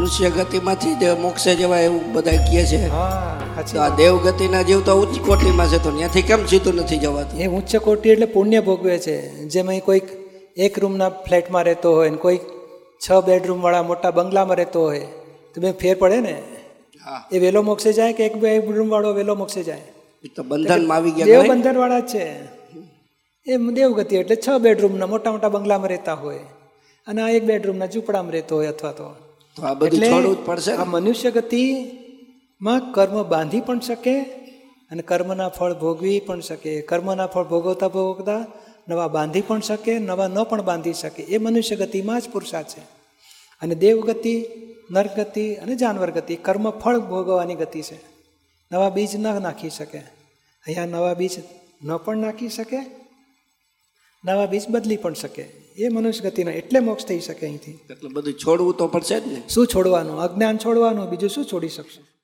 મનુષ્ય ગતિમાંથી જ મોક્ષે જવાય એવું બધા કહે છે. હા તો આ દેવ ગતિના જીવ તો ઉચ્ચ કોટીમાં છે તો ત્યાંથી કેમ સીધું નથી જવાતું? એ ઉચ્ચ કોટી એટલે પુણ્ય ભોગવે છે. જેમાં કોઈક એક રૂમના ફ્લેટમાં રહેતો હોય ને કોઈક છ બેડરૂમ વાળા મોટા બંગલામાં રહેતો હોય તો બે ફેર પડે ને? હા. એ વેલો મોક્ષે જાય કે એક બેડરૂમ વાળો વેલો મોક્ષે જાય? તો બંધનમાં આવી ગયા દેવ બંધનવાળા બંધન વાળા જ છે. એ દેવગતિ એટલે છ બેડરૂમના મોટા મોટા બંગલામાં રહેતા હોય અને આ એક બેડરૂમના ઝૂંપડામાં રહેતો હોય અથવા તો તો આ બધું છોડવું જ પડશે આ મનુષ્ય ગતિમાં કર્મ બાંધી પણ શકે અને કર્મના ફળ ભોગવી પણ શકે. કર્મના ફળ ભોગવતા ભોગવતા નવા બાંધી પણ શકે નવા ન પણ બાંધી શકે. એ મનુષ્ય ગતિમાં જ પુરુષાર્થ છે. અને દેવગતિ નરગતિ અને જાનવર ગતિ કર્મ ફળ ભોગવવાની ગતિ છે. નવા બીજ ન નાખી શકે. અહીંયા નવા બીજ ન પણ નાખી શકે નવા બીજ બદલી પણ શકે. એ મનુષ્ય ગતિનો એટલે મોક્ષ થઈ શકે અહીંથી. એટલે બધું છોડવું તો પડશે જ ને. શું છોડવાનું? અજ્ઞાન છોડવાનું? બીજું શું છોડી શકશું?